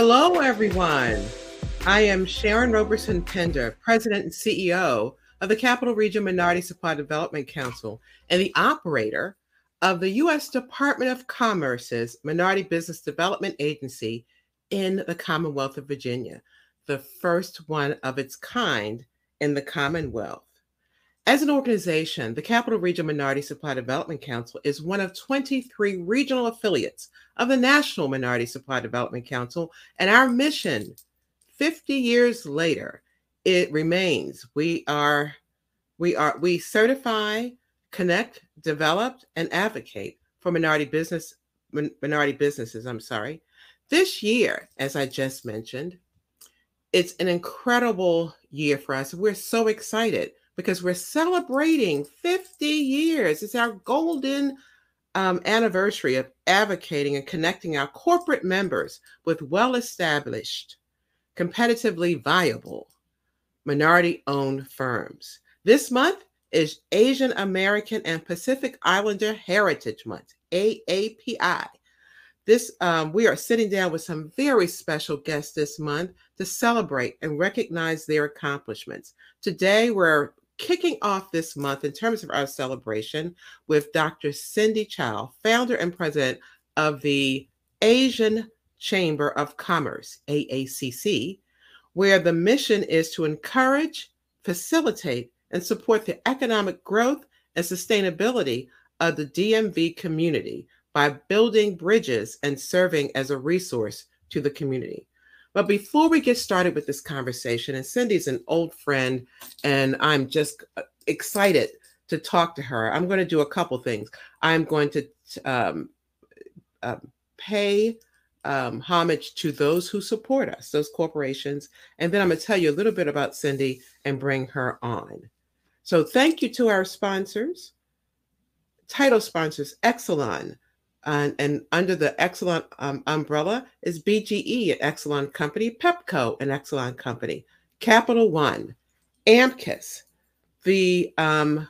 Hello, everyone. I am Sharon Roberson Pinder, President and CEO of the Capital Region Minority Supplier Development Council and the operator of the U.S. Department of Commerce's Minority Business Development Agency in the Commonwealth of Virginia, the first one of its kind in the Commonwealth. As an organization, the Capital Region Minority Supplier Development Council is one of 23 regional affiliates of the National Minority Supplier Development Council, and our mission 50 years later, it remains. We are we are we certify, connect, develop, and advocate for minority business minority businesses, I'm sorry. This year, as I just mentioned, it's an incredible year for us. We're so excited because we're celebrating 50 years. It's our golden um, anniversary of advocating and connecting our corporate members with well established, competitively viable, minority owned firms. This month is Asian American and Pacific Islander Heritage Month, AAPI. This um, we are sitting down with some very special guests this month to celebrate and recognize their accomplishments. Today, we're kicking off this month in terms of our celebration with Dr. Cindy Shao, founder and president of the Asian Chamber of Commerce, AACC, where the mission is to encourage, facilitate, and support the economic growth and sustainability of the DMV community by building bridges and serving as a resource to the community. But before we get started with this conversation, and Cindy's an old friend, and I'm just uh, excited to talk to her. I'm going to do a couple things. I'm going to um, uh, pay um, homage to those who support us, those corporations, and then I'm going to tell you a little bit about Cindy and bring her on. So, thank you to our sponsors, title sponsors, Exelon, and, and under the Exelon um, umbrella is BGE, an Exelon company, Pepco, an Exelon company, Capital One, Amcus, the um,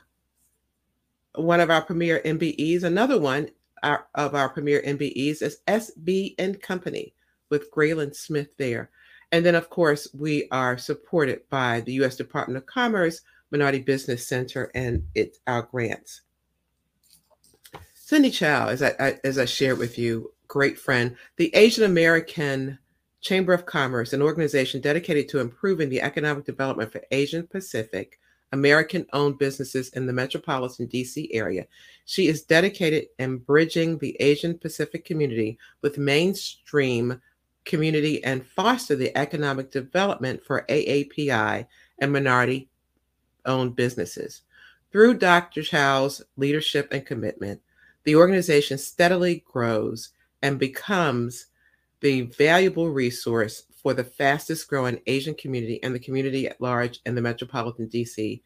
one of our premier MBEs, another one our, of our premier MBEs is SB and Company with Graylin Smith there. And then, of course, we are supported by the U.S. Department of Commerce, Minority Business Center, and its our grants. Cindy Shao, as I, as I shared with you, great friend, the Asian American Chamber of Commerce, an organization dedicated to improving the economic development for Asian Pacific American owned businesses in the metropolitan DC area. She is dedicated in bridging the Asian Pacific community with mainstream community and foster the economic development for AAPI and minority owned businesses. Through Dr. Shao's leadership and commitment, the organization steadily grows and becomes the valuable resource for the fastest growing Asian community and the community at large in the metropolitan DC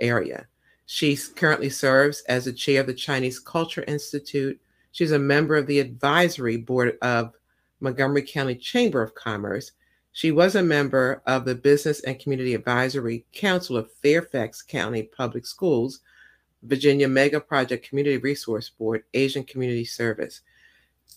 area. She currently serves as the chair of the Chinese Culture Institute. She's a member of the advisory board of Montgomery County Chamber of Commerce. She was a member of the Business and Community Advisory Council of Fairfax County Public Schools Virginia Mega Project Community Resource Board, Asian Community Service.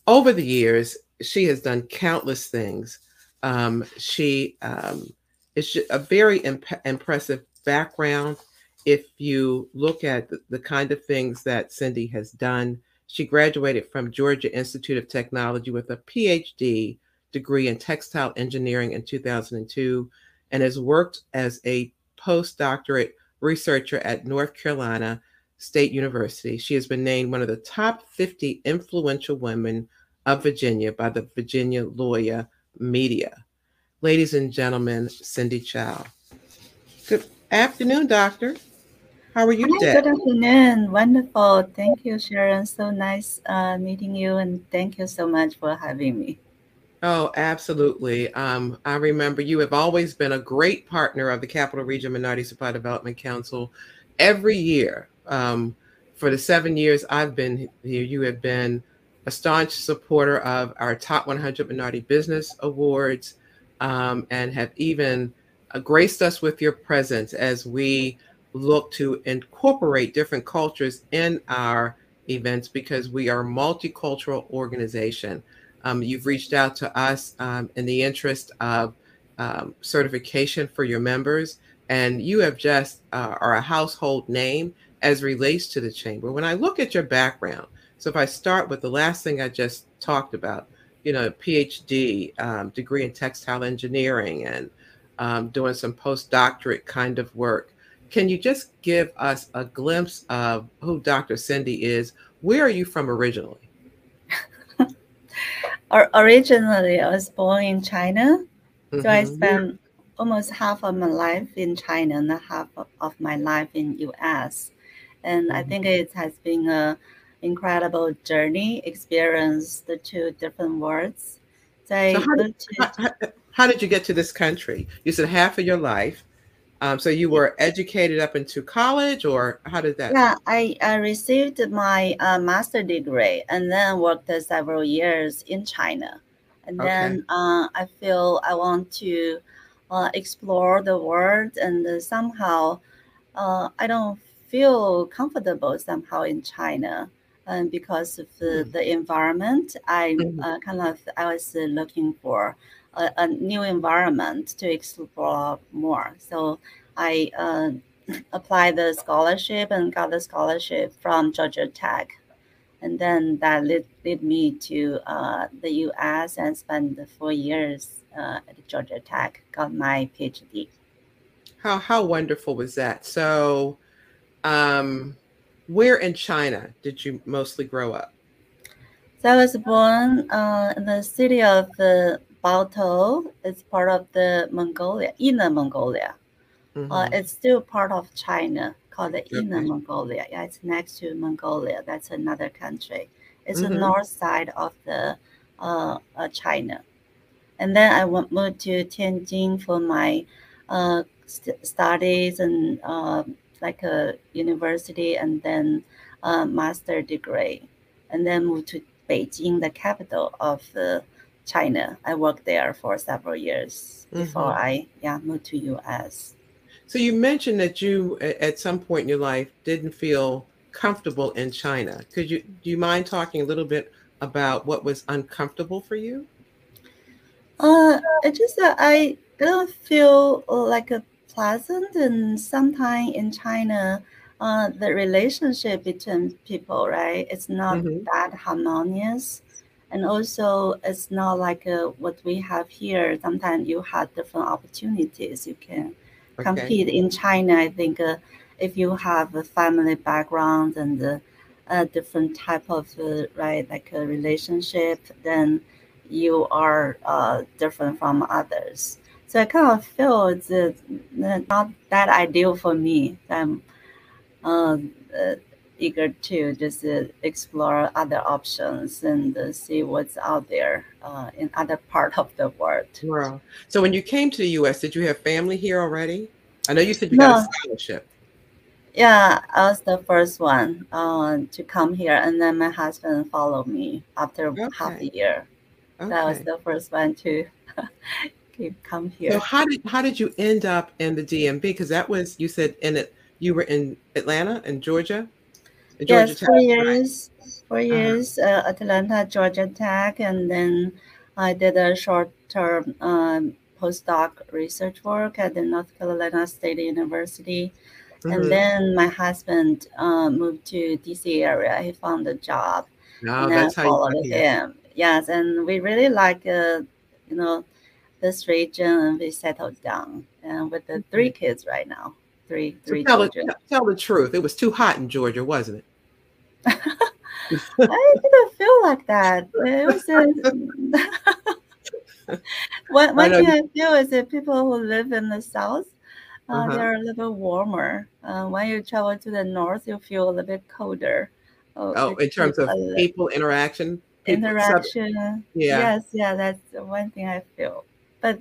Over the years, she has done countless things. Um, she um, is a very imp- impressive background. If you look at the, the kind of things that Cindy has done, she graduated from Georgia Institute of Technology with a PhD degree in textile engineering in 2002 and has worked as a postdoctorate researcher at North Carolina State University. She has been named one of the top 50 influential women of Virginia by the Virginia Lawyer Media. Ladies and gentlemen, Cindy Shao. Good afternoon, doctor. How are you Hi, today? Good afternoon. Wonderful. Thank you, Sharon. So nice uh, meeting you, and thank you so much for having me. Oh, absolutely. Um, I remember you have always been a great partner of the Capital Region Minority Supplier Development Council. Every year, um, for the seven years I've been here, you have been a staunch supporter of our Top 100 Minority Business Awards um, and have even graced us with your presence as we look to incorporate different cultures in our events because we are a multicultural organization. Um, you've reached out to us um, in the interest of um, certification for your members, and you have just uh, are a household name as relates to the chamber. When I look at your background, so if I start with the last thing I just talked about, you know, PhD um, degree in textile engineering and um, doing some postdoctorate kind of work. Can you just give us a glimpse of who Dr. Cindy is? Where are you from originally? originally, I was born in China. Mm-hmm. So I mm-hmm. spent almost half of my life in China and half of my life in US. And mm-hmm. I think it has been a incredible journey, experience the two different worlds. So, how, did, how, how, did you get to this country? You said half of your life. Um, so you were educated up into college, or how did that? Yeah, I, I received my uh, master degree and then worked several years in China, and okay. then uh, I feel I want to uh, explore the world, and somehow uh, I don't feel comfortable somehow in China. Um, because of the, mm. the environment, I mm. Uh, kind of I was looking for a, a, new environment to explore more. So I uh, applied the scholarship and got the scholarship from Georgia Tech. And then that led, led me to uh, the US and spent four years uh, at Georgia Tech, got my PhD. How, how wonderful was that? So, um, where in China did you mostly grow up? So I was born uh, in the city of uh, Baotou. It's part of the Mongolia, Inner Mongolia. Uh, mm-hmm. Uh, it's still part of China, called the Inner okay. Mongolia. Yeah, it's next to Mongolia. That's another country. It's mm-hmm. the north side of the uh, uh, China. And then I went, moved to Tianjin for my uh, st- studies and uh, like a university and then a master degree. And then moved to Beijing, the capital of uh, China. I worked there for several years mm-hmm. before I yeah moved to US. So you mentioned that you at some point in your life didn't feel comfortable in China. Could you do you mind talking a little bit about what was uncomfortable for you? Uh, it just uh, I don't feel like a pleasant, and sometimes in China, uh, the relationship between people, right, it's not mm-hmm. that harmonious. And also it's not like uh, what we have here. Sometimes you have different opportunities you can okay. compete in china. I think uh, if you have a family background and uh, a different type of uh, right like a relationship then you are uh, different from others so i kind of feel it's uh, not that ideal for me i'm eager to just uh, explore other options and uh, see what's out there uh, in other part of the world. Wow. So when you came to the U.S., did you have family here already? I know you said you no. got a scholarship. Yeah, I was the first one uh, to come here, and then my husband followed me after okay. half a year. Okay. That was the first one to come here. So how did how did you end up in the DMV? Because that was you said in it you were in Atlanta in Georgia Georgia yes, four years, four uh-huh. years, uh, Atlanta, Georgia Tech, and then I did a short-term um, postdoc research work at the North Carolina State University. Mm-hmm. And then my husband uh, moved to DC area. He found a job. No, and that's I followed him. Yes, and we really like, uh, you know, this region, and we settled down. And with the three kids right now, three, three so tell, children. tell the truth. It was too hot in Georgia, wasn't it? I didn't feel like that. It was one, one thing I feel is that people who live in the south, uh, uh-huh. they're a little warmer. Uh, when you travel to the north, you feel a little bit colder. Oh, oh in terms of people interaction. People interaction. Sub- yeah. Yes, yeah, that's one thing I feel. But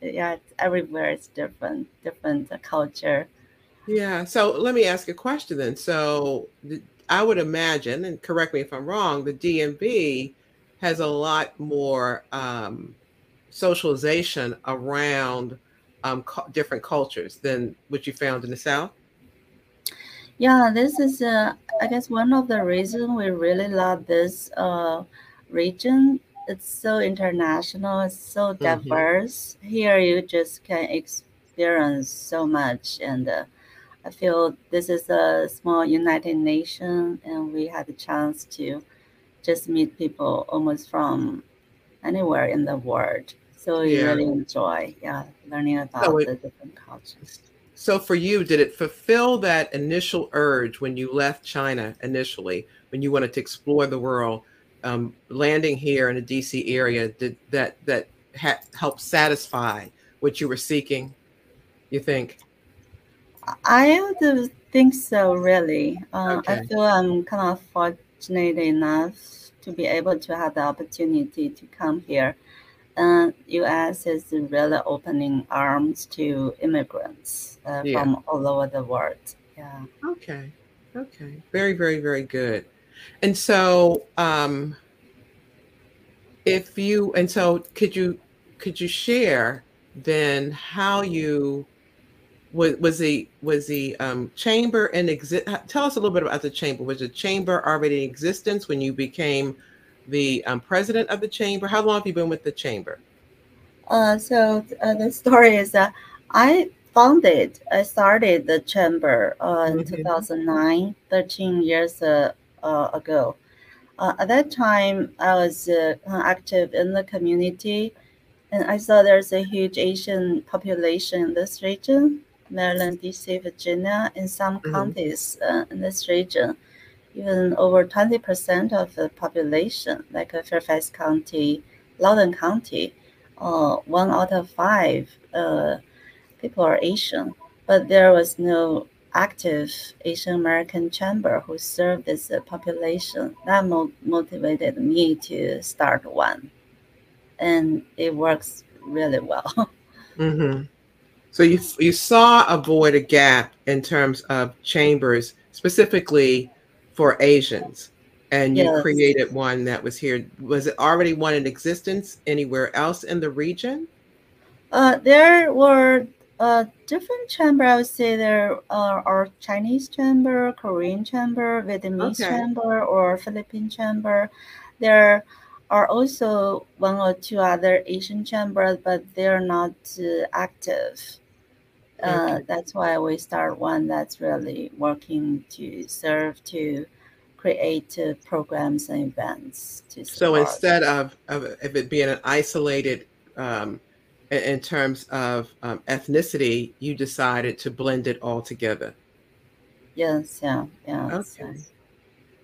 yeah, everywhere it's different, different culture. Yeah. So let me ask a question then. So I would imagine, and correct me if I'm wrong, the DMV has a lot more um, socialization around um, different cultures than what you found in the South. Yeah, this is, uh, I guess, one of the reasons we really love this uh, region it's so international, it's so mm-hmm. diverse. Mm-hmm. Here, you just can experience so much, and uh, I feel this is a small United Nation, and we had the chance to just meet people almost from anywhere in the world. So you yeah. really enjoy, yeah, learning about so it, the different cultures. So for you, did it fulfill that initial urge when you left China initially, when you wanted to explore the world, um, landing here in the DC area? Did that that ha- help satisfy what you were seeking? You think? I would think so. Really, uh, okay. I feel I'm kind of fortunate enough to be able to have the opportunity to come here uh, U.S. is really opening arms to immigrants uh, yeah. from all over the world. Yeah. Okay. Okay. Very, very, very good. And so, um, if you and so could you could you share then how you was was the was the um, chamber in exist? Tell us a little bit about the chamber. Was the chamber already in existence when you became the um, president of the chamber. How long have you been with the chamber? Uh, so uh, the story is that I founded, I started the chamber uh, in mm-hmm. 2009, 13 years uh, ago. Uh, at that time, I was active in the community, and I saw there's a huge Asian population in this region, Maryland, DC, Virginia, in some mm-hmm. counties in this region even over 20% of the population, like Fairfax County, Loudoun County, uh, one out of five uh, people are Asian. But there was no active Asian American chamber who served this uh, population. That mo- motivated me to start one. And it works really well. mm-hmm. So you, you saw a void, a gap in terms of chambers, specifically for Asians and you yes. created one that was here. Was it already one in existence anywhere else in the region? Uh, there were uh, different chamber. I would say there uh, are Chinese chamber, Korean chamber, Vietnamese okay. chamber, or Philippine chamber. There are also one or two other Asian chambers, but they're not uh, active. Uh, that's why we start one that's really working to serve to create uh, programs and events. To so instead of, of, of it being an isolated um, in, terms of um, ethnicity, you decided to blend it all together. Yes, yeah, yeah. Okay.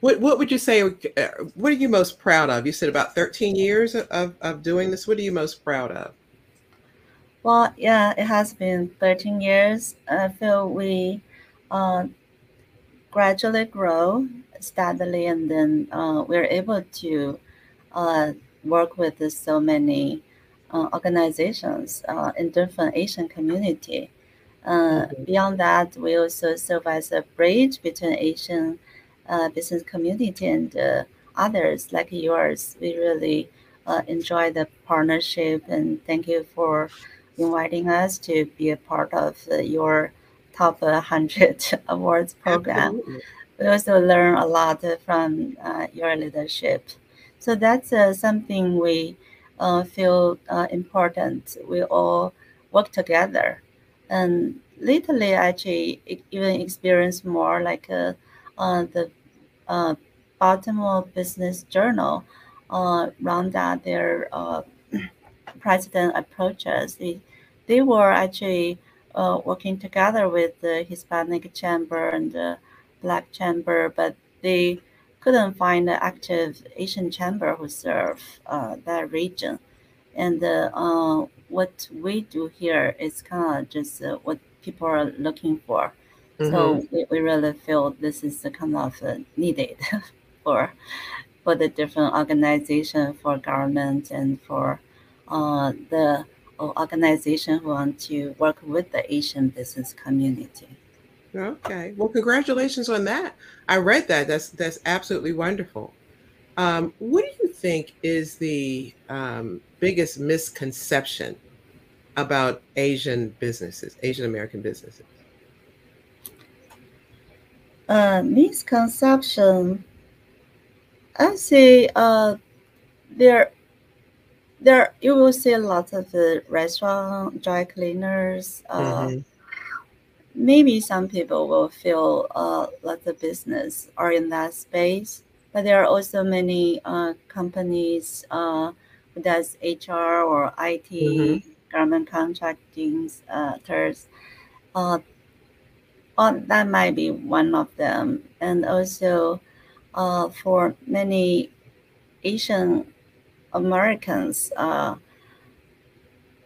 What, what would you say, uh, what are you most proud of? You said about 13 years of, of doing this. What are you most proud of? Well, yeah, it has been 13 years. I feel we uh, gradually grow steadily, and then uh, we're able to uh, work with so many organizations uh, in different Asian community. Uh, mm-hmm. Beyond that, we also serve as a bridge between Asian business community and others like yours. We really enjoy the partnership, and thank you for inviting us to be a part of uh, your top 100 awards program. Absolutely. We also learn a lot from uh, your leadership. So that's uh, something we uh, feel uh, important. We all work together. And lately, actually, even experience more like uh, the Baltimore Business Journal uh, around that their president approaches. They, they were actually uh, working together with the Hispanic Chamber and the Black Chamber, but they couldn't find an active Asian chamber who serve uh, that region. And uh, what we do here is kind of just uh, what people are looking for. Mm-hmm. So we, we really feel this is kind of uh, needed for for the different organization, for government, and for uh, the organization who want to work with the Asian business community. Okay. Well, congratulations on that. I read that. That's that's absolutely wonderful. Um, what do you think is the um, biggest misconception about Asian businesses, Asian American businesses? Uh, misconception. I say uh, there there you will see a lot of the restaurant, dry cleaners. Uh, mm-hmm. Maybe some people will feel uh, like the business are in that space, but there are also many uh, companies uh, does HR or IT, mm-hmm. government contracting, uh, uh, oh, that might be one of them. And also uh, for many Asian Americans, uh,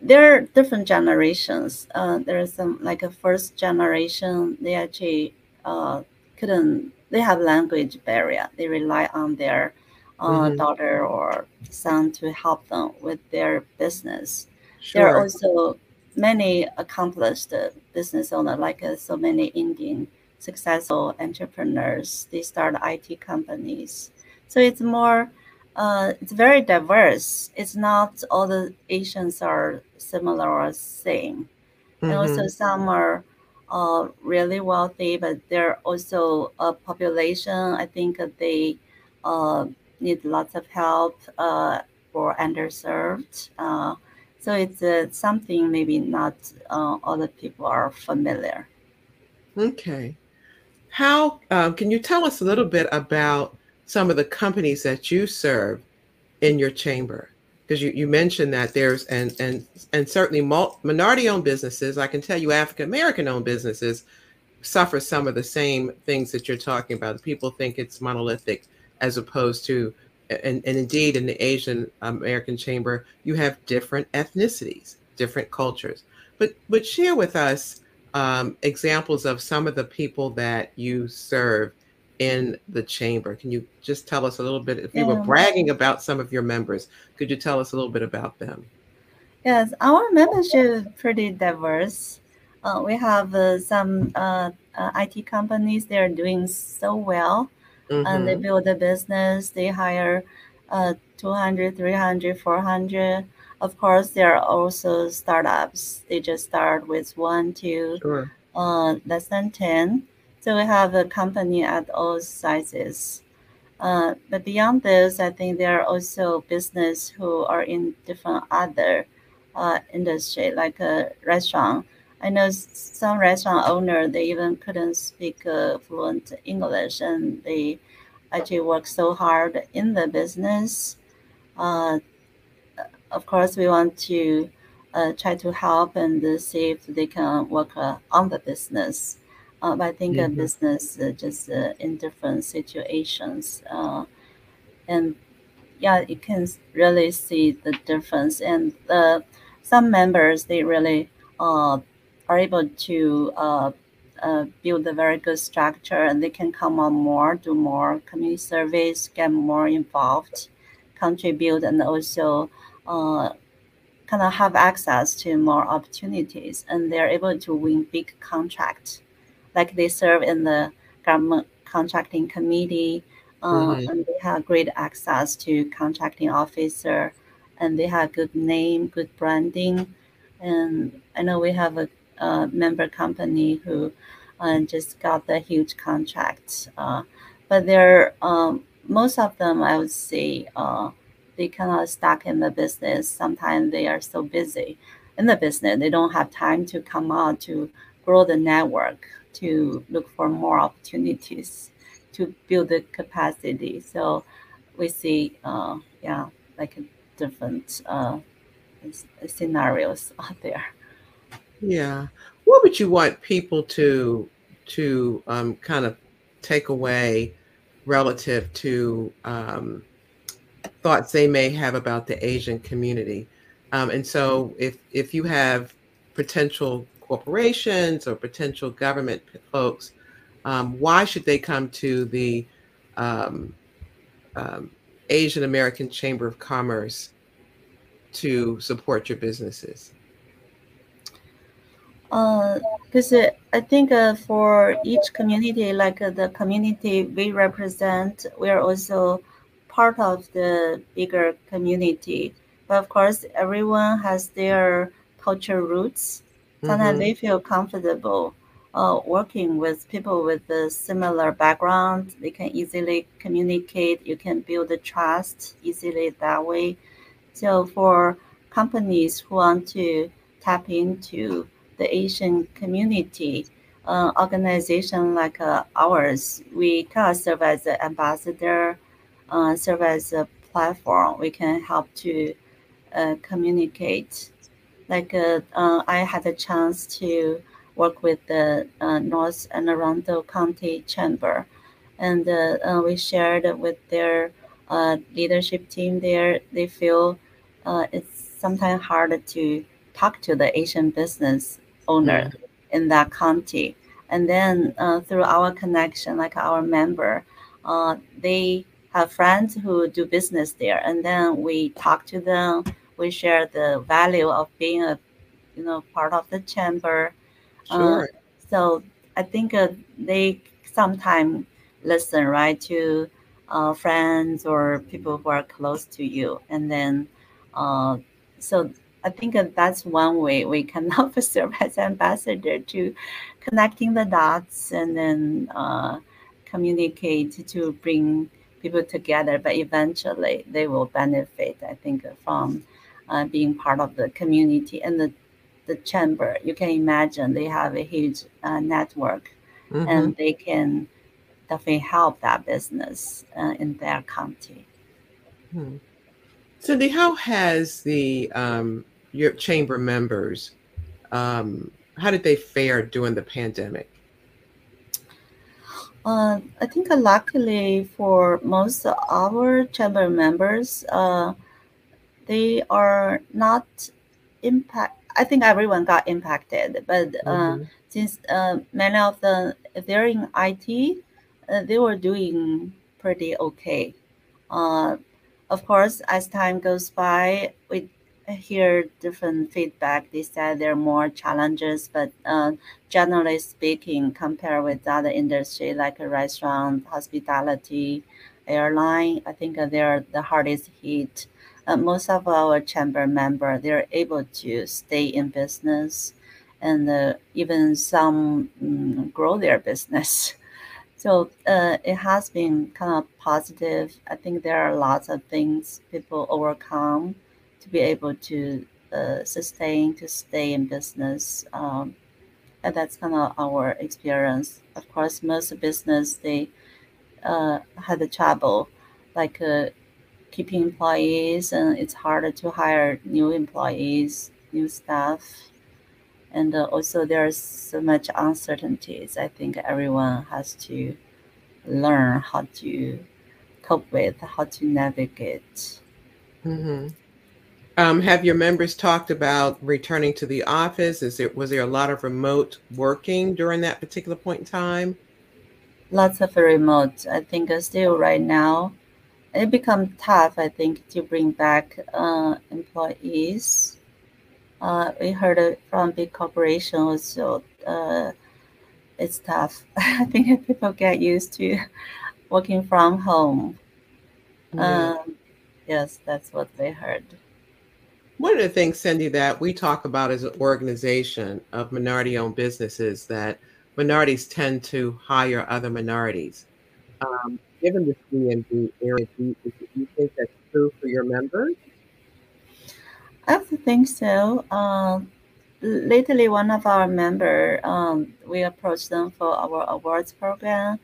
there are different generations. Uh, there's some like a first generation, they actually uh, couldn't, they have language barrier. They rely on their uh, mm-hmm. daughter or son to help them with their business. Sure. There are also many accomplished business owners, like uh, so many Indian successful entrepreneurs. They start IT companies. So it's more, uh, it's very diverse. It's not all the Asians are similar or same. Mm-hmm. And also mm-hmm. some are uh, really wealthy, but they're also a population. I think they uh, need lots of help uh, or underserved. Uh, so it's uh, something maybe not uh, other people are familiar. Okay. How um, can you tell us a little bit about some of the companies that you serve in your chamber? Because you, you mentioned that there's and and and certainly minority owned businesses. I can tell you African American owned businesses suffer some of the same things that you're talking about. People think it's monolithic as opposed to and, and indeed in the Asian American Chamber, you have different ethnicities, different cultures. But but share with us um, examples of some of the people that you serve in the chamber. Can you just tell us a little bit? If you yeah. were bragging about some of your members, could you tell us a little bit about them? Yes, our membership is pretty diverse. Uh, we have uh, some uh, uh IT companies; they are doing so well mm-hmm. and they mm-hmm. build a business they hire uh, 200 300 400 of course there are also startups they just start with one two sure. uh, less than 10 so we have a company at all sizes uh, but beyond this i think there are also business who are in different other uh, industry like a restaurant I know some restaurant owner they even couldn't speak uh, fluent English, and they actually work so hard in the business. Uh, of course, we want to uh, try to help and see if they can work uh, on the business. Uh, but I think mm-hmm. a business uh, just uh, in different situations, and yeah, you can really see the difference. And some members they really are able to uh, uh, build a very good structure and they can come on more, do more community service, get more involved, contribute, and also uh, kind of have access to more opportunities. And they're able to win big contracts. Like they serve in the government contracting committee, uh, mm-hmm. and they have great access to contracting officer, and they have good name, good branding. And I know we have a uh, member company who uh, just got the huge contract. Uh, but they're um, most of them, I would say, uh, they kind of stuck in the business. Sometimes they are so busy in the business, they don't have time to come out to grow the network, to look for more opportunities, to build the capacity. So we see, uh, yeah, like different uh, scenarios out there. Yeah. What would you want people to to um, kind of take away relative to um, thoughts they may have about the Asian community? Um, and so, if if you have potential corporations or potential government folks, um, why should they come to the um, um, Asian American Chamber of Commerce to support your businesses? because uh, I think uh, for each community, like uh, the community we represent, we are also part of the bigger community. But of course, everyone has their culture roots. Sometimes mm-hmm. they feel comfortable uh, working with people with a similar background. They can easily communicate. You can build trust easily that way. So for companies who want to tap into the Asian community, uh, organization like uh, ours, we kind of serve as an ambassador, uh, serve as a platform. We can help to uh, communicate. Like uh, uh, I had a chance to work with the North Anne Arundel County Chamber, and we shared with their leadership team there. They feel it's sometimes hard to talk to the Asian business owner mm-hmm. in that county. And then uh, through our connection, like our member, uh, they have friends who do business there, and then we talk to them. We share the value of being a, you know, part of the chamber. Uh, sure. Uh, so I think uh, they sometimes listen right to uh, friends or people who are close to you, and then so I think that's one way we can help serve as ambassador to connecting the dots and then uh, communicate to bring people together. But eventually, they will benefit. I think from uh, being part of the community and the the chamber. You can imagine they have a huge uh, network, mm-hmm. and they can definitely help that business uh, in their county. Hmm. Cindy, how has the um, your chamber members um, how did they fare during the pandemic? Uh, I think uh, luckily for most of our chamber members, uh, they are not impact. I think everyone got impacted, but uh, mm-hmm. since uh, many of them, if they're in IT, uh, they were doing pretty okay. of course, as time goes by, we hear different feedback. They said there are more challenges, but uh, generally speaking, compared with other industry like a restaurant, hospitality, airline, I think they're the hardest hit. Uh, most of our chamber member, they're able to stay in business and uh, even some um, grow their business. So uh, it has been kind of positive. I think there are lots of things people overcome to be able to uh, sustain, to stay in business. Um, and that's kind of our experience. Of course, most business they uh, had the trouble, like uh, keeping employees, and it's harder to hire new employees, new staff, and uh, also there's so much uncertainties. I think everyone has to learn how to cope with, how to navigate. Mm-hmm. Um, have your members talked about returning to the office? Is there was there a lot of remote working during that particular point in time? Lots of remote. I think uh, still right now, it become tough. I think to bring back uh, employees. Uh, we heard it from big corporations, so uh, it's tough. I think people get used to working from home. Yeah. Um, yes, that's what they heard. One of the things, Cindy, that we talk about as an organization of minority owned businesses that minorities tend to hire other minorities. Um, given the DMV area, do you, think that's true for your members? I think so. Um, lately, one of our member, um, we approached them for our awards program,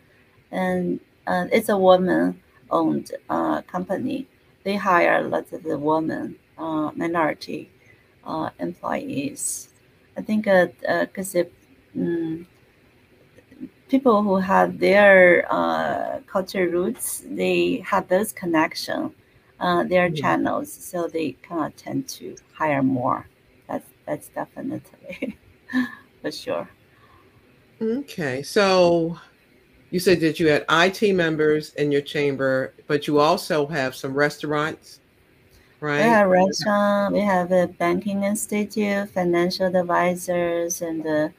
and uh, it's a woman-owned uh, company. They hire lots of the women uh, minority uh, employees. I think because uh, um, people who have their uh, culture roots, they have those connections, uh, their mm-hmm. channels, so they kind of tend to hire more. That's that's definitely for sure. Okay, so you said that you had IT members in your chamber, but you also have some restaurants right? We have restaurant, we have a banking institute, financial advisors, and the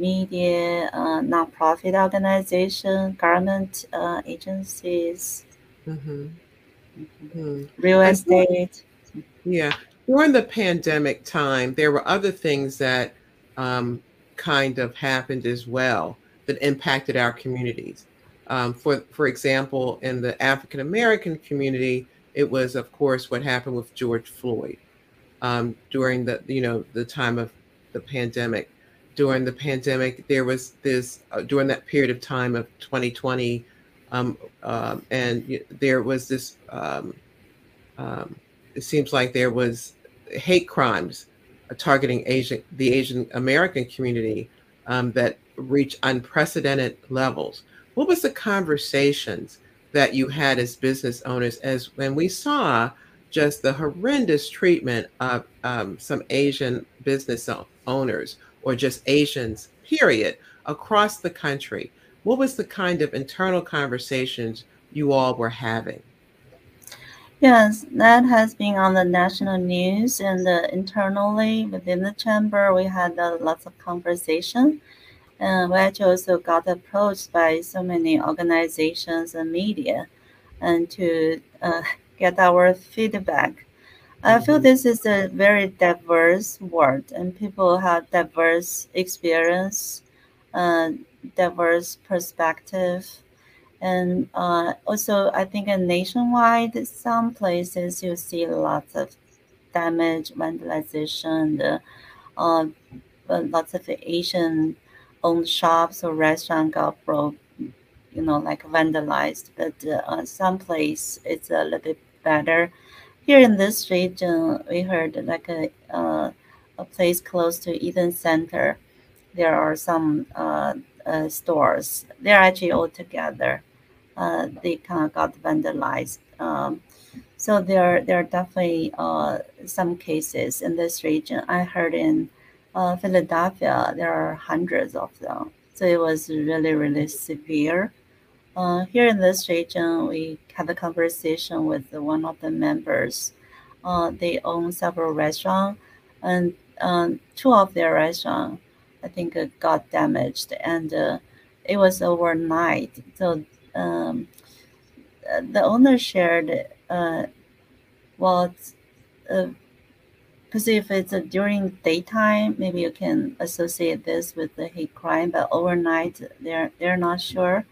media, uh, nonprofit organization, government uh, agencies, mm-hmm. Mm-hmm. real estate. Yeah. During the pandemic time, there were other things that um, kind of happened as well that impacted our communities. Um, for for example, in the African American community, it was, of course, what happened with George Floyd um, during the you know the time of the pandemic. During the pandemic, there was this uh, during that period of time of 2020, um, um, and there was this. Um, um, it seems like there was hate crimes targeting Asian the Asian American community um, that reach unprecedented levels. What was the conversations that you had as business owners as when we saw just the horrendous treatment of some Asian business owners or just Asians, period, across the country? What was the kind of internal conversations you all were having? Yes, that has been on the national news and uh, internally within the chamber, we had uh, lots of conversation. And we actually also got approached by so many organizations and media and to uh, get our feedback. I feel this is a very diverse world and people have diverse experience, uh, diverse perspective and uh, also, I think in nationwide, some places you see lots of damage, vandalization, uh, lots of Asian owned shops or restaurant got broke, you know, like vandalized. But uh, some place it's a little bit better. Here in this region, we heard like a, uh, a place close to Eden Center. There are some uh, uh, stores. They're actually all together uh, they kind of got vandalized. Um, so there, there are definitely uh, some cases in this region. I heard in uh, Philadelphia there are hundreds of them. So it was really, really severe. Uh, here in this region, we had a conversation with one of the members. Uh, they own several restaurants, and um, two of their restaurants, I think, uh, got damaged, and uh, it was overnight. So um, the owner shared uh, well because if it's during daytime maybe you can associate this with the hate crime but overnight they're they're not sure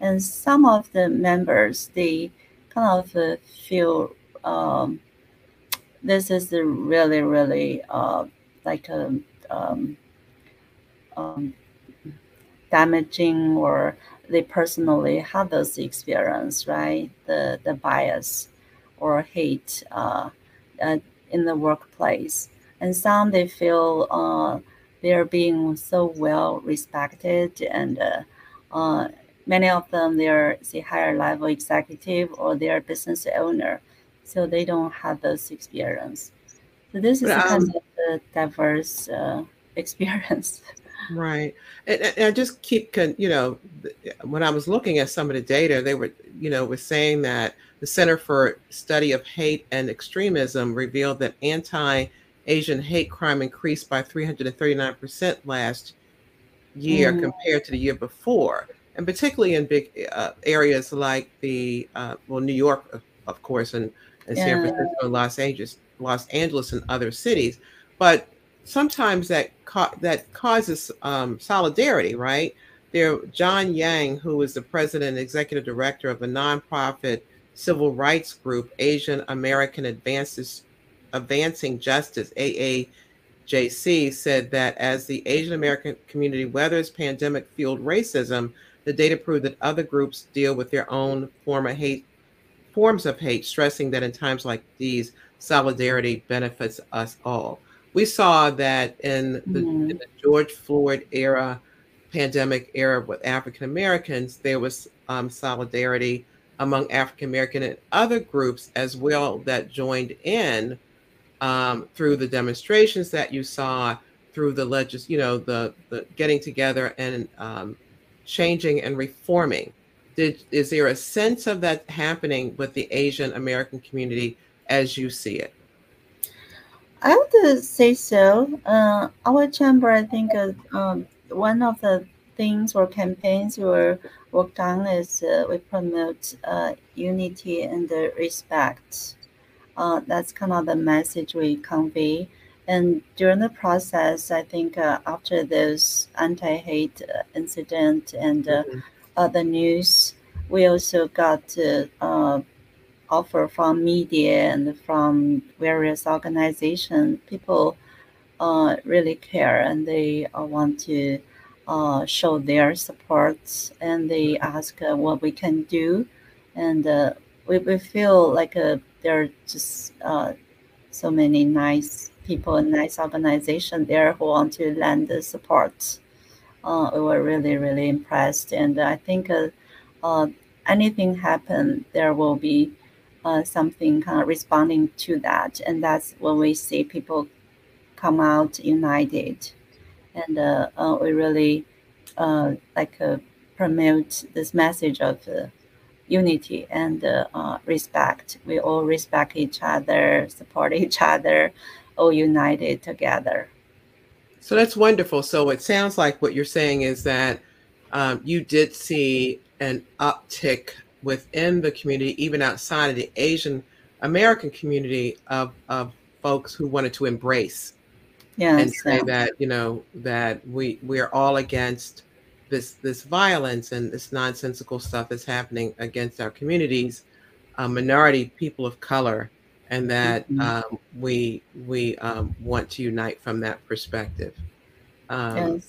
and some of the members they kind of uh, feel um, this is really really uh, like a um, um, damaging or they personally have those experience, right? The the bias or hate uh, uh, in the workplace, and some they feel uh, they're being so well respected, and uh, many of them they're say higher level executive or they're business owner, so they don't have those experience. So this is um, kind of a diverse uh, experience. Right. And, and I just keep, you know, when I was looking at some of the data, they were, you know, was saying that the Center for Study of Hate and Extremism revealed that anti Asian hate crime increased by 339% last year mm. compared to the year before. And particularly in big uh, areas like the, uh, well, New York, of, of course, and, and yeah. San Francisco, Los Angeles, Los Angeles, and other cities. But sometimes that ca- that causes um, solidarity, right? There, John Yang, who is the president and executive director of a nonprofit civil rights group, Asian American Advances Advancing Justice (AAJC), said that as the Asian American community weathers pandemic-fueled racism, the data proved that other groups deal with their own form of hate, forms of hate, stressing that in times like these, solidarity benefits us all we saw that in the, mm-hmm. in the George Floyd era, pandemic era with African Americans, there was um, solidarity among African American and other groups as well that joined in um, through the demonstrations that you saw, through the legis, you know, the the getting together and um, changing and reforming. Did is there a sense of that happening with the Asian American community as you see it? I would say so. Uh, our chamber, I think, uh, um, one of the things or campaigns we worked on is uh, we promote uh, unity and respect. Uh, that's kind of the message we convey. And during the process, I think uh, after those anti-hate incident and mm-hmm. the news, we also got offer from media and from various organizations, people uh, really care and they uh, want to uh, show their support and they ask uh, what we can do. And uh, we, we feel like uh, there are just so many nice people and nice organization there who want to lend the support. we were really, really impressed. And I think anything happen, there will be uh, something kind of responding to that. And that's when we see people come out united. And uh, uh, we really uh, like uh, promote this message of uh, unity and respect. We all respect each other, support each other, all united together. So that's wonderful. So it sounds like what you're saying is that um, you did see an uptick within the community, even outside of the Asian American community, of, of folks who wanted to embrace yes, and say yeah. that you know that we we are all against this this violence and this nonsensical stuff that's happening against our communities, uh, minority people of color, and that mm-hmm. um, we we um, want to unite from that perspective. Um,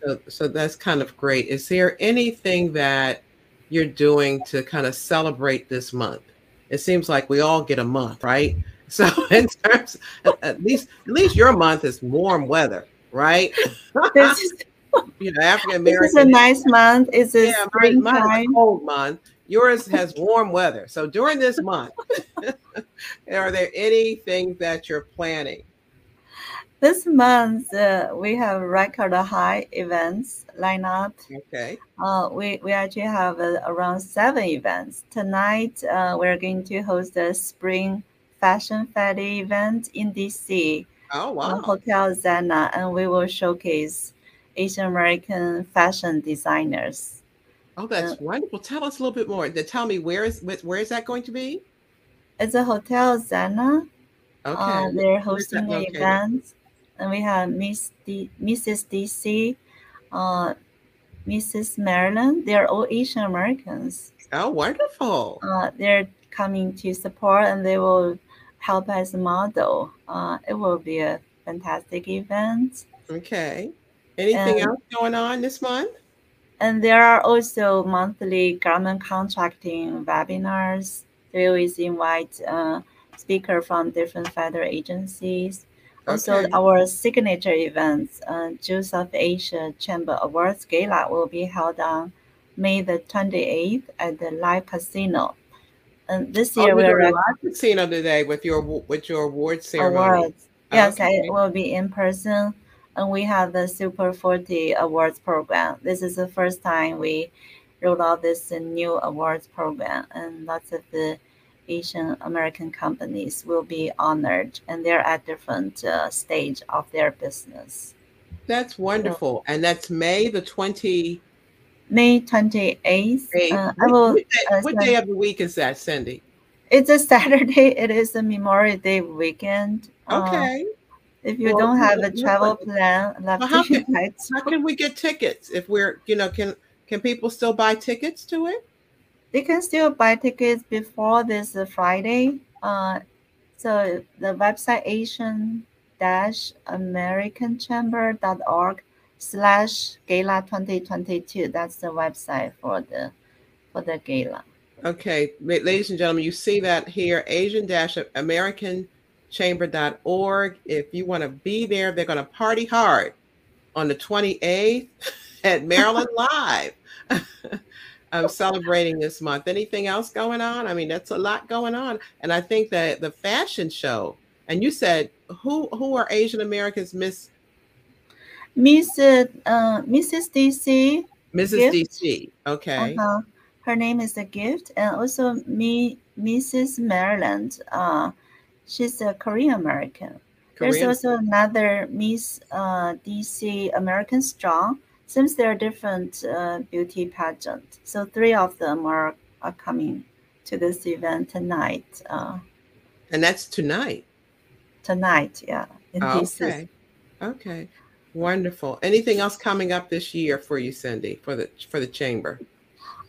so so that's kind of great. Is there anything that you're doing to kind of celebrate this month? It seems like we all get a month, right? So in terms, at least at least your month is warm weather, right? you know, African American. This is a nice month. It's a yeah, springtime. cold month. Yours has warm weather. So during this month, are there anything that you're planning? This month, uh, we have record high events lined up. Okay. Uh, we, we actually have uh, around seven events. Tonight, uh, we're going to host the Spring Fashion Fete event in DC. Oh, wow. Hotel Zena, and we will showcase Asian American fashion designers. Oh, that's uh, wonderful. Tell us a little bit more. Tell me where is where is that going to be? It's a Hotel Zena. Okay. Uh, they're hosting the event and we have Miss D, Mrs. DC, uh, Mrs. Maryland. They're all Asian Americans. Oh, wonderful! Uh, they're coming to support, and they will help as a model. Uh, it will be a fantastic event. Okay. Anything and, else going on this month? And there are also monthly government contracting webinars. They always invite uh, speaker from different federal agencies also, our signature events, uh, Jewels of Asia Chamber Awards Gala, will be held on May the 28th at the Live Casino. And this oh, year oh, we're at live casino today with your with your award ceremony. Awards. Yes, okay. it will be in person, and we have the Super 40 Awards program. This is the first time we rolled out this new awards program, and lots of the Asian American companies will be honored, and they're at different uh, stage of their business. That's wonderful, so, and that's May the twenty. May twenty eighth. Uh, what, day, uh, what day of the week is that, Cindy? It's a Saturday. It is a Memorial Day weekend. Uh, okay. If you well, don't have a travel plan, well, how, can, how can we get tickets? If we're, you know, can can people still buy tickets to it? they can still buy tickets before this Friday. Uh, so the website Asian dash American Chamber.org slash gala 2022. That's the website for the for the gala. Okay, ladies and gentlemen, you see that here, Asian dash American Chamber.org. If you want to be there, they're going to party hard on the 28th at Maryland Live. I'm celebrating this month. Anything else going on? I mean, that's a lot going on. And I think that the fashion show, and you said who who are Asian Americans, Miss Miss uh, Mrs. DC. Mrs. Gift. DC. Okay. Uh-huh. Her name is a gift, and also me, Mrs. Maryland. Uh, she's a Korean American. There's also another Miss uh, DC American Strong since there are different uh, beauty pageant. so three of them are, are coming to this event tonight. Uh, and that's tonight. Tonight, yeah. okay. Okay. Wonderful. Anything else coming up this year for you, Cindy, for the for the chamber?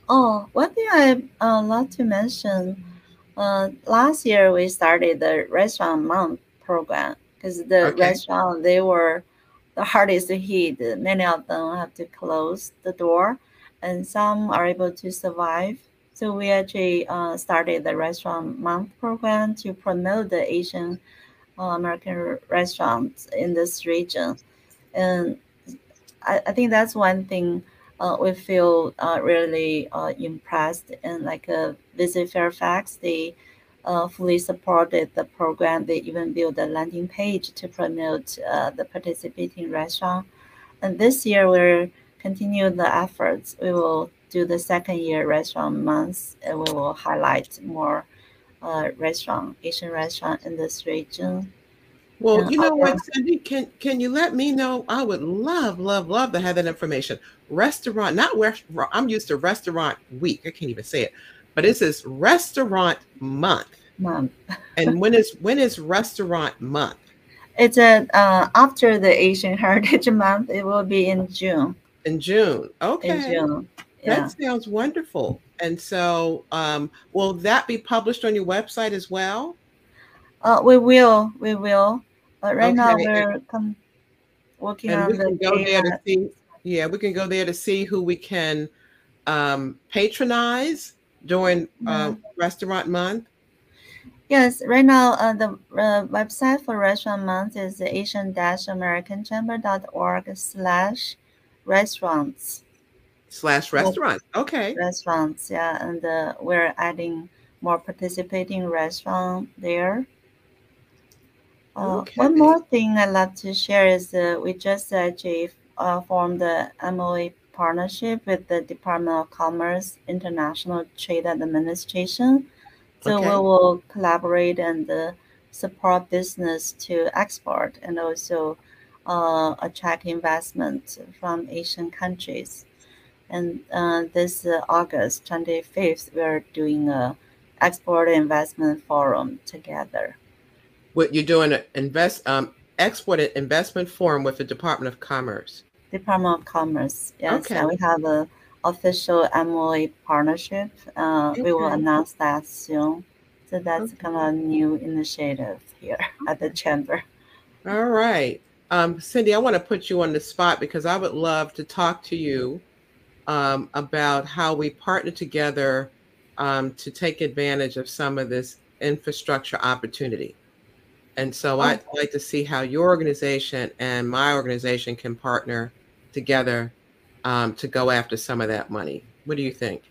Oh, one thing I uh, love to mention, Uh, last year we started the restaurant month program because the okay. restaurant they were the hardest hit. Many of them have to close the door, and some are able to survive. So we actually uh, started the restaurant month program to promote the Asian uh, American restaurants in this region, and I, I think that's one thing we feel uh, really uh, impressed. And like uh, Visit Fairfax, they uh, fully supported the program. They even built a landing page to promote uh, the participating restaurant. And this year, we're continue the efforts. We will do the second year restaurant month, and we will highlight more uh, restaurant, Asian restaurant in this region. Well, you know what, Cindy? Can can you let me know? I would love, love, love to have that information. Restaurant, not where I'm used to restaurant week. I can't even say it, but it says restaurant month. Month. and when is when is restaurant month? It's a uh, after the Asian Heritage Month. It will be in June. In June. Okay. In June. Yeah. That sounds wonderful. And so, um, will that be published on your website as well? Uh, we will. We will. But right okay. now we're com- working and on we can the go there to see. Yeah, we can go there to see who we can um, patronize during uh, mm-hmm. Restaurant Month. Yes, right now uh, the uh, website for Restaurant Month is asian-americanchamber.org slash restaurants. Slash restaurants, okay. Restaurants, yeah, and uh, we're adding more participating restaurant there. Uh, okay. One more thing I'd love to share is uh, we just actually uh, formed the MOA partnership with the Department of Commerce International Trade Administration. So okay. we will collaborate and uh, support business to export and also uh, attract investment from Asian countries. And uh, this August 25th, we're doing a export investment forum together what you're doing an invest um, export and investment forum with the Department of Commerce. Department of Commerce. Yes, okay. and we have a official MOA partnership. Uh, okay. We will announce that soon. So that's okay. kind of a new initiative here at the chamber. All right. Um, Cindy, I want to put you on the spot because I would love to talk to you um, about how we partner together um, to take advantage of some of this infrastructure opportunity. And so I'd like to see how your organization and my organization can partner together um, to go after some of that money. What do you think?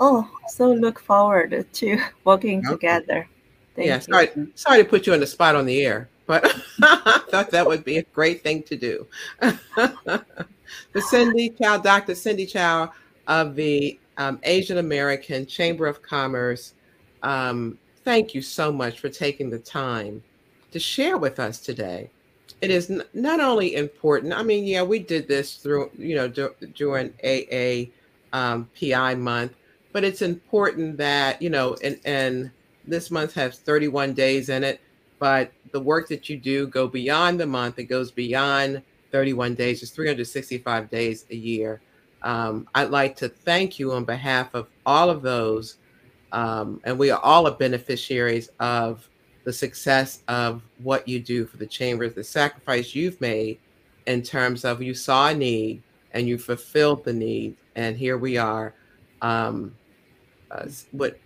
Oh, so look forward to working okay. together. Thank yeah, sorry, you. sorry to put you on the spot on the air, but I thought that would be a great thing to do. the Cindy Shao, Dr. Cindy Shao of the um, Asian American Chamber of Commerce um, thank you so much for taking the time to share with us today. It is n- not only important, I mean, yeah, we did this through, you know, during AA um, PI month, but it's important that, you know, and, and this month has 31 days in it, but the work that you do go beyond the month, it goes beyond 31 days, it's 365 days a year. Um, I'd like to thank you on behalf of all of those um, and we are all a beneficiaries of the success of what you do for the chambers, the sacrifice you've made in terms of you saw a need and you fulfilled the need. And here we are, um, uh, what,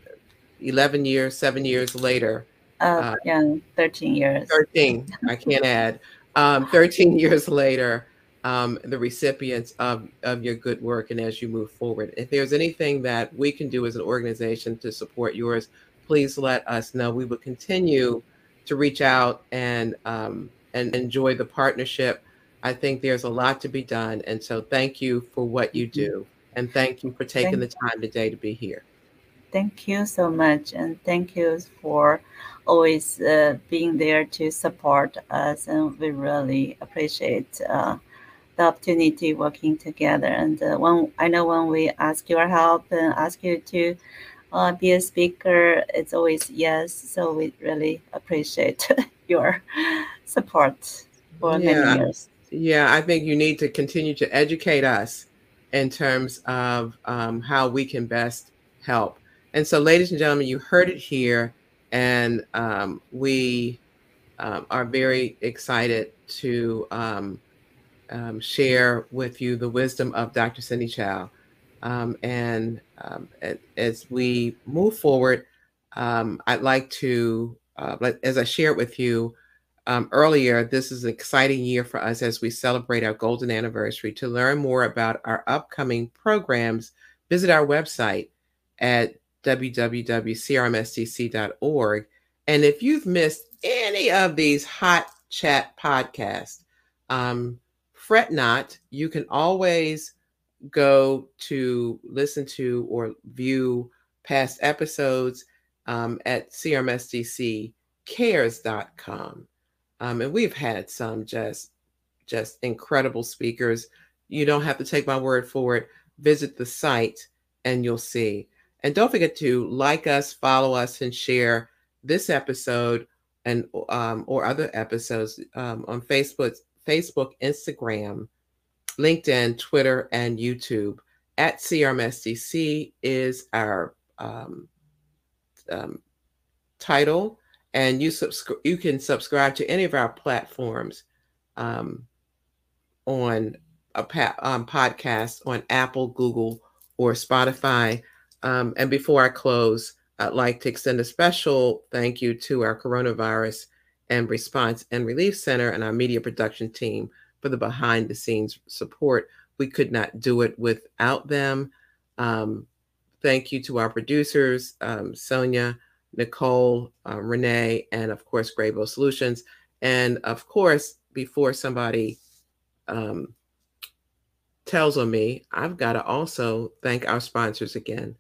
11 years, seven years later. Uh, uh, yeah, 13 years. 13, I can't add. Um, 13 years later, um, the recipients of, of your good work and as you move forward. If there's anything that we can do as an organization to support yours, please let us know. We will continue to reach out and um, and enjoy the partnership. I think there's a lot to be done, and so thank you for what you do, and thank you for taking thank the time today to be here. Thank you so much, and thank you for always uh, being there to support us, and we really appreciate. Uh, the opportunity working together. And uh, when I know when we ask your help and ask you to uh, be a speaker, it's always yes. So we really appreciate your support for yeah. many years. Yeah, I think you need to continue to educate us in terms of um, how we can best help. And so, ladies and gentlemen, you heard it here, and um, we um, are very excited to um, um share with you the wisdom of Dr. Cindy Shao. Um, and um, as we move forward, I'd like to, uh, as I shared with you earlier, this is an exciting year for us as we celebrate our golden anniversary. To learn more about our upcoming programs, visit our website at www.crmsdc.org. And if you've missed any of these hot chat podcasts, um, fret not. You can always go to listen to or view past episodes um, at crmsdccares.com. Um, and we've had some just just incredible speakers. You don't have to take my word for it. Visit the site and you'll see. And don't forget to like us, follow us, and share this episode and um, or other episodes um, on Facebook, Facebook, Instagram, LinkedIn, Twitter, and YouTube. At CRMSDC is our um, um, title, and you subscribe. You can subscribe to any of our platforms um, on a pa- um, podcast on Apple, Google, or Spotify. Um, and before I close, I'd like to extend a special thank you to our Coronavirus and Response and Relief Center and our media production team for the behind the scenes support. We could not do it without them. Um, thank you to our producers, um, Sonia, Nicole, uh, Renee, and of course, Graybo Solutions. And of course, before somebody um, tells on me, I've got to also thank our sponsors again.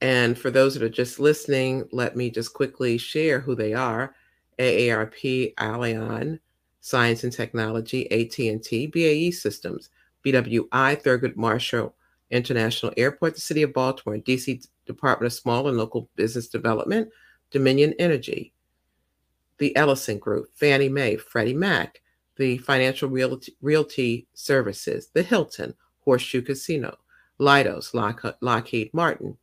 And for those that are just listening, let me just quickly share who they are. AARP, Alion, Science and Technology, AT&T, BAE Systems, BWI, Thurgood Marshall International Airport, the City of Baltimore, DC Department of Small and Local Business Development, Dominion Energy, the Ellison Group, Fannie Mae, Freddie Mac, the Financial Realty, Realty Services, the Hilton, Horseshoe Casino, Leidos, Lockheed Martin,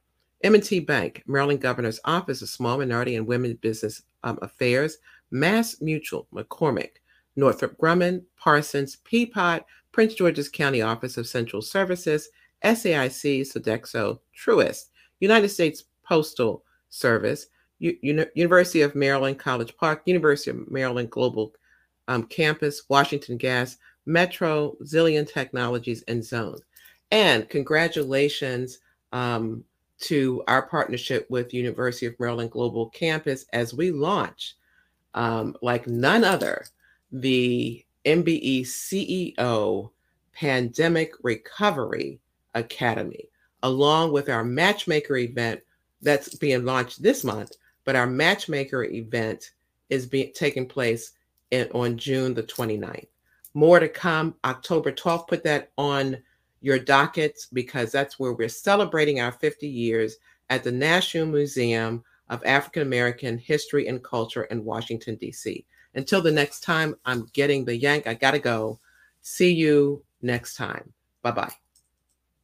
M&T Bank, Maryland Governor's Office of Small Minority and Women Business um, Affairs, Mass Mutual, McCormick, Northrop Grumman, Parsons, Peapod, Prince George's County Office of Central Services, SAIC, Sodexo, Truist, United States Postal Service, U- University of Maryland College Park, University of Maryland Global um, Campus, Washington Gas, Metro, Zillion Technologies, and Zone. And congratulations um, to our partnership with University of Maryland Global Campus as we launch, um, like none other, the MBE CEO Pandemic Recovery Academy, along with our Matchmaker event that's being launched this month. But our Matchmaker event is being taking place in, on June the 29th. More to come October 12th. Put that on your dockets because that's where we're celebrating our 50 years at the National Museum of African American History and Culture in Washington, D.C. Until the next time, I'm getting the yank. I got to go. See you next time. Bye bye.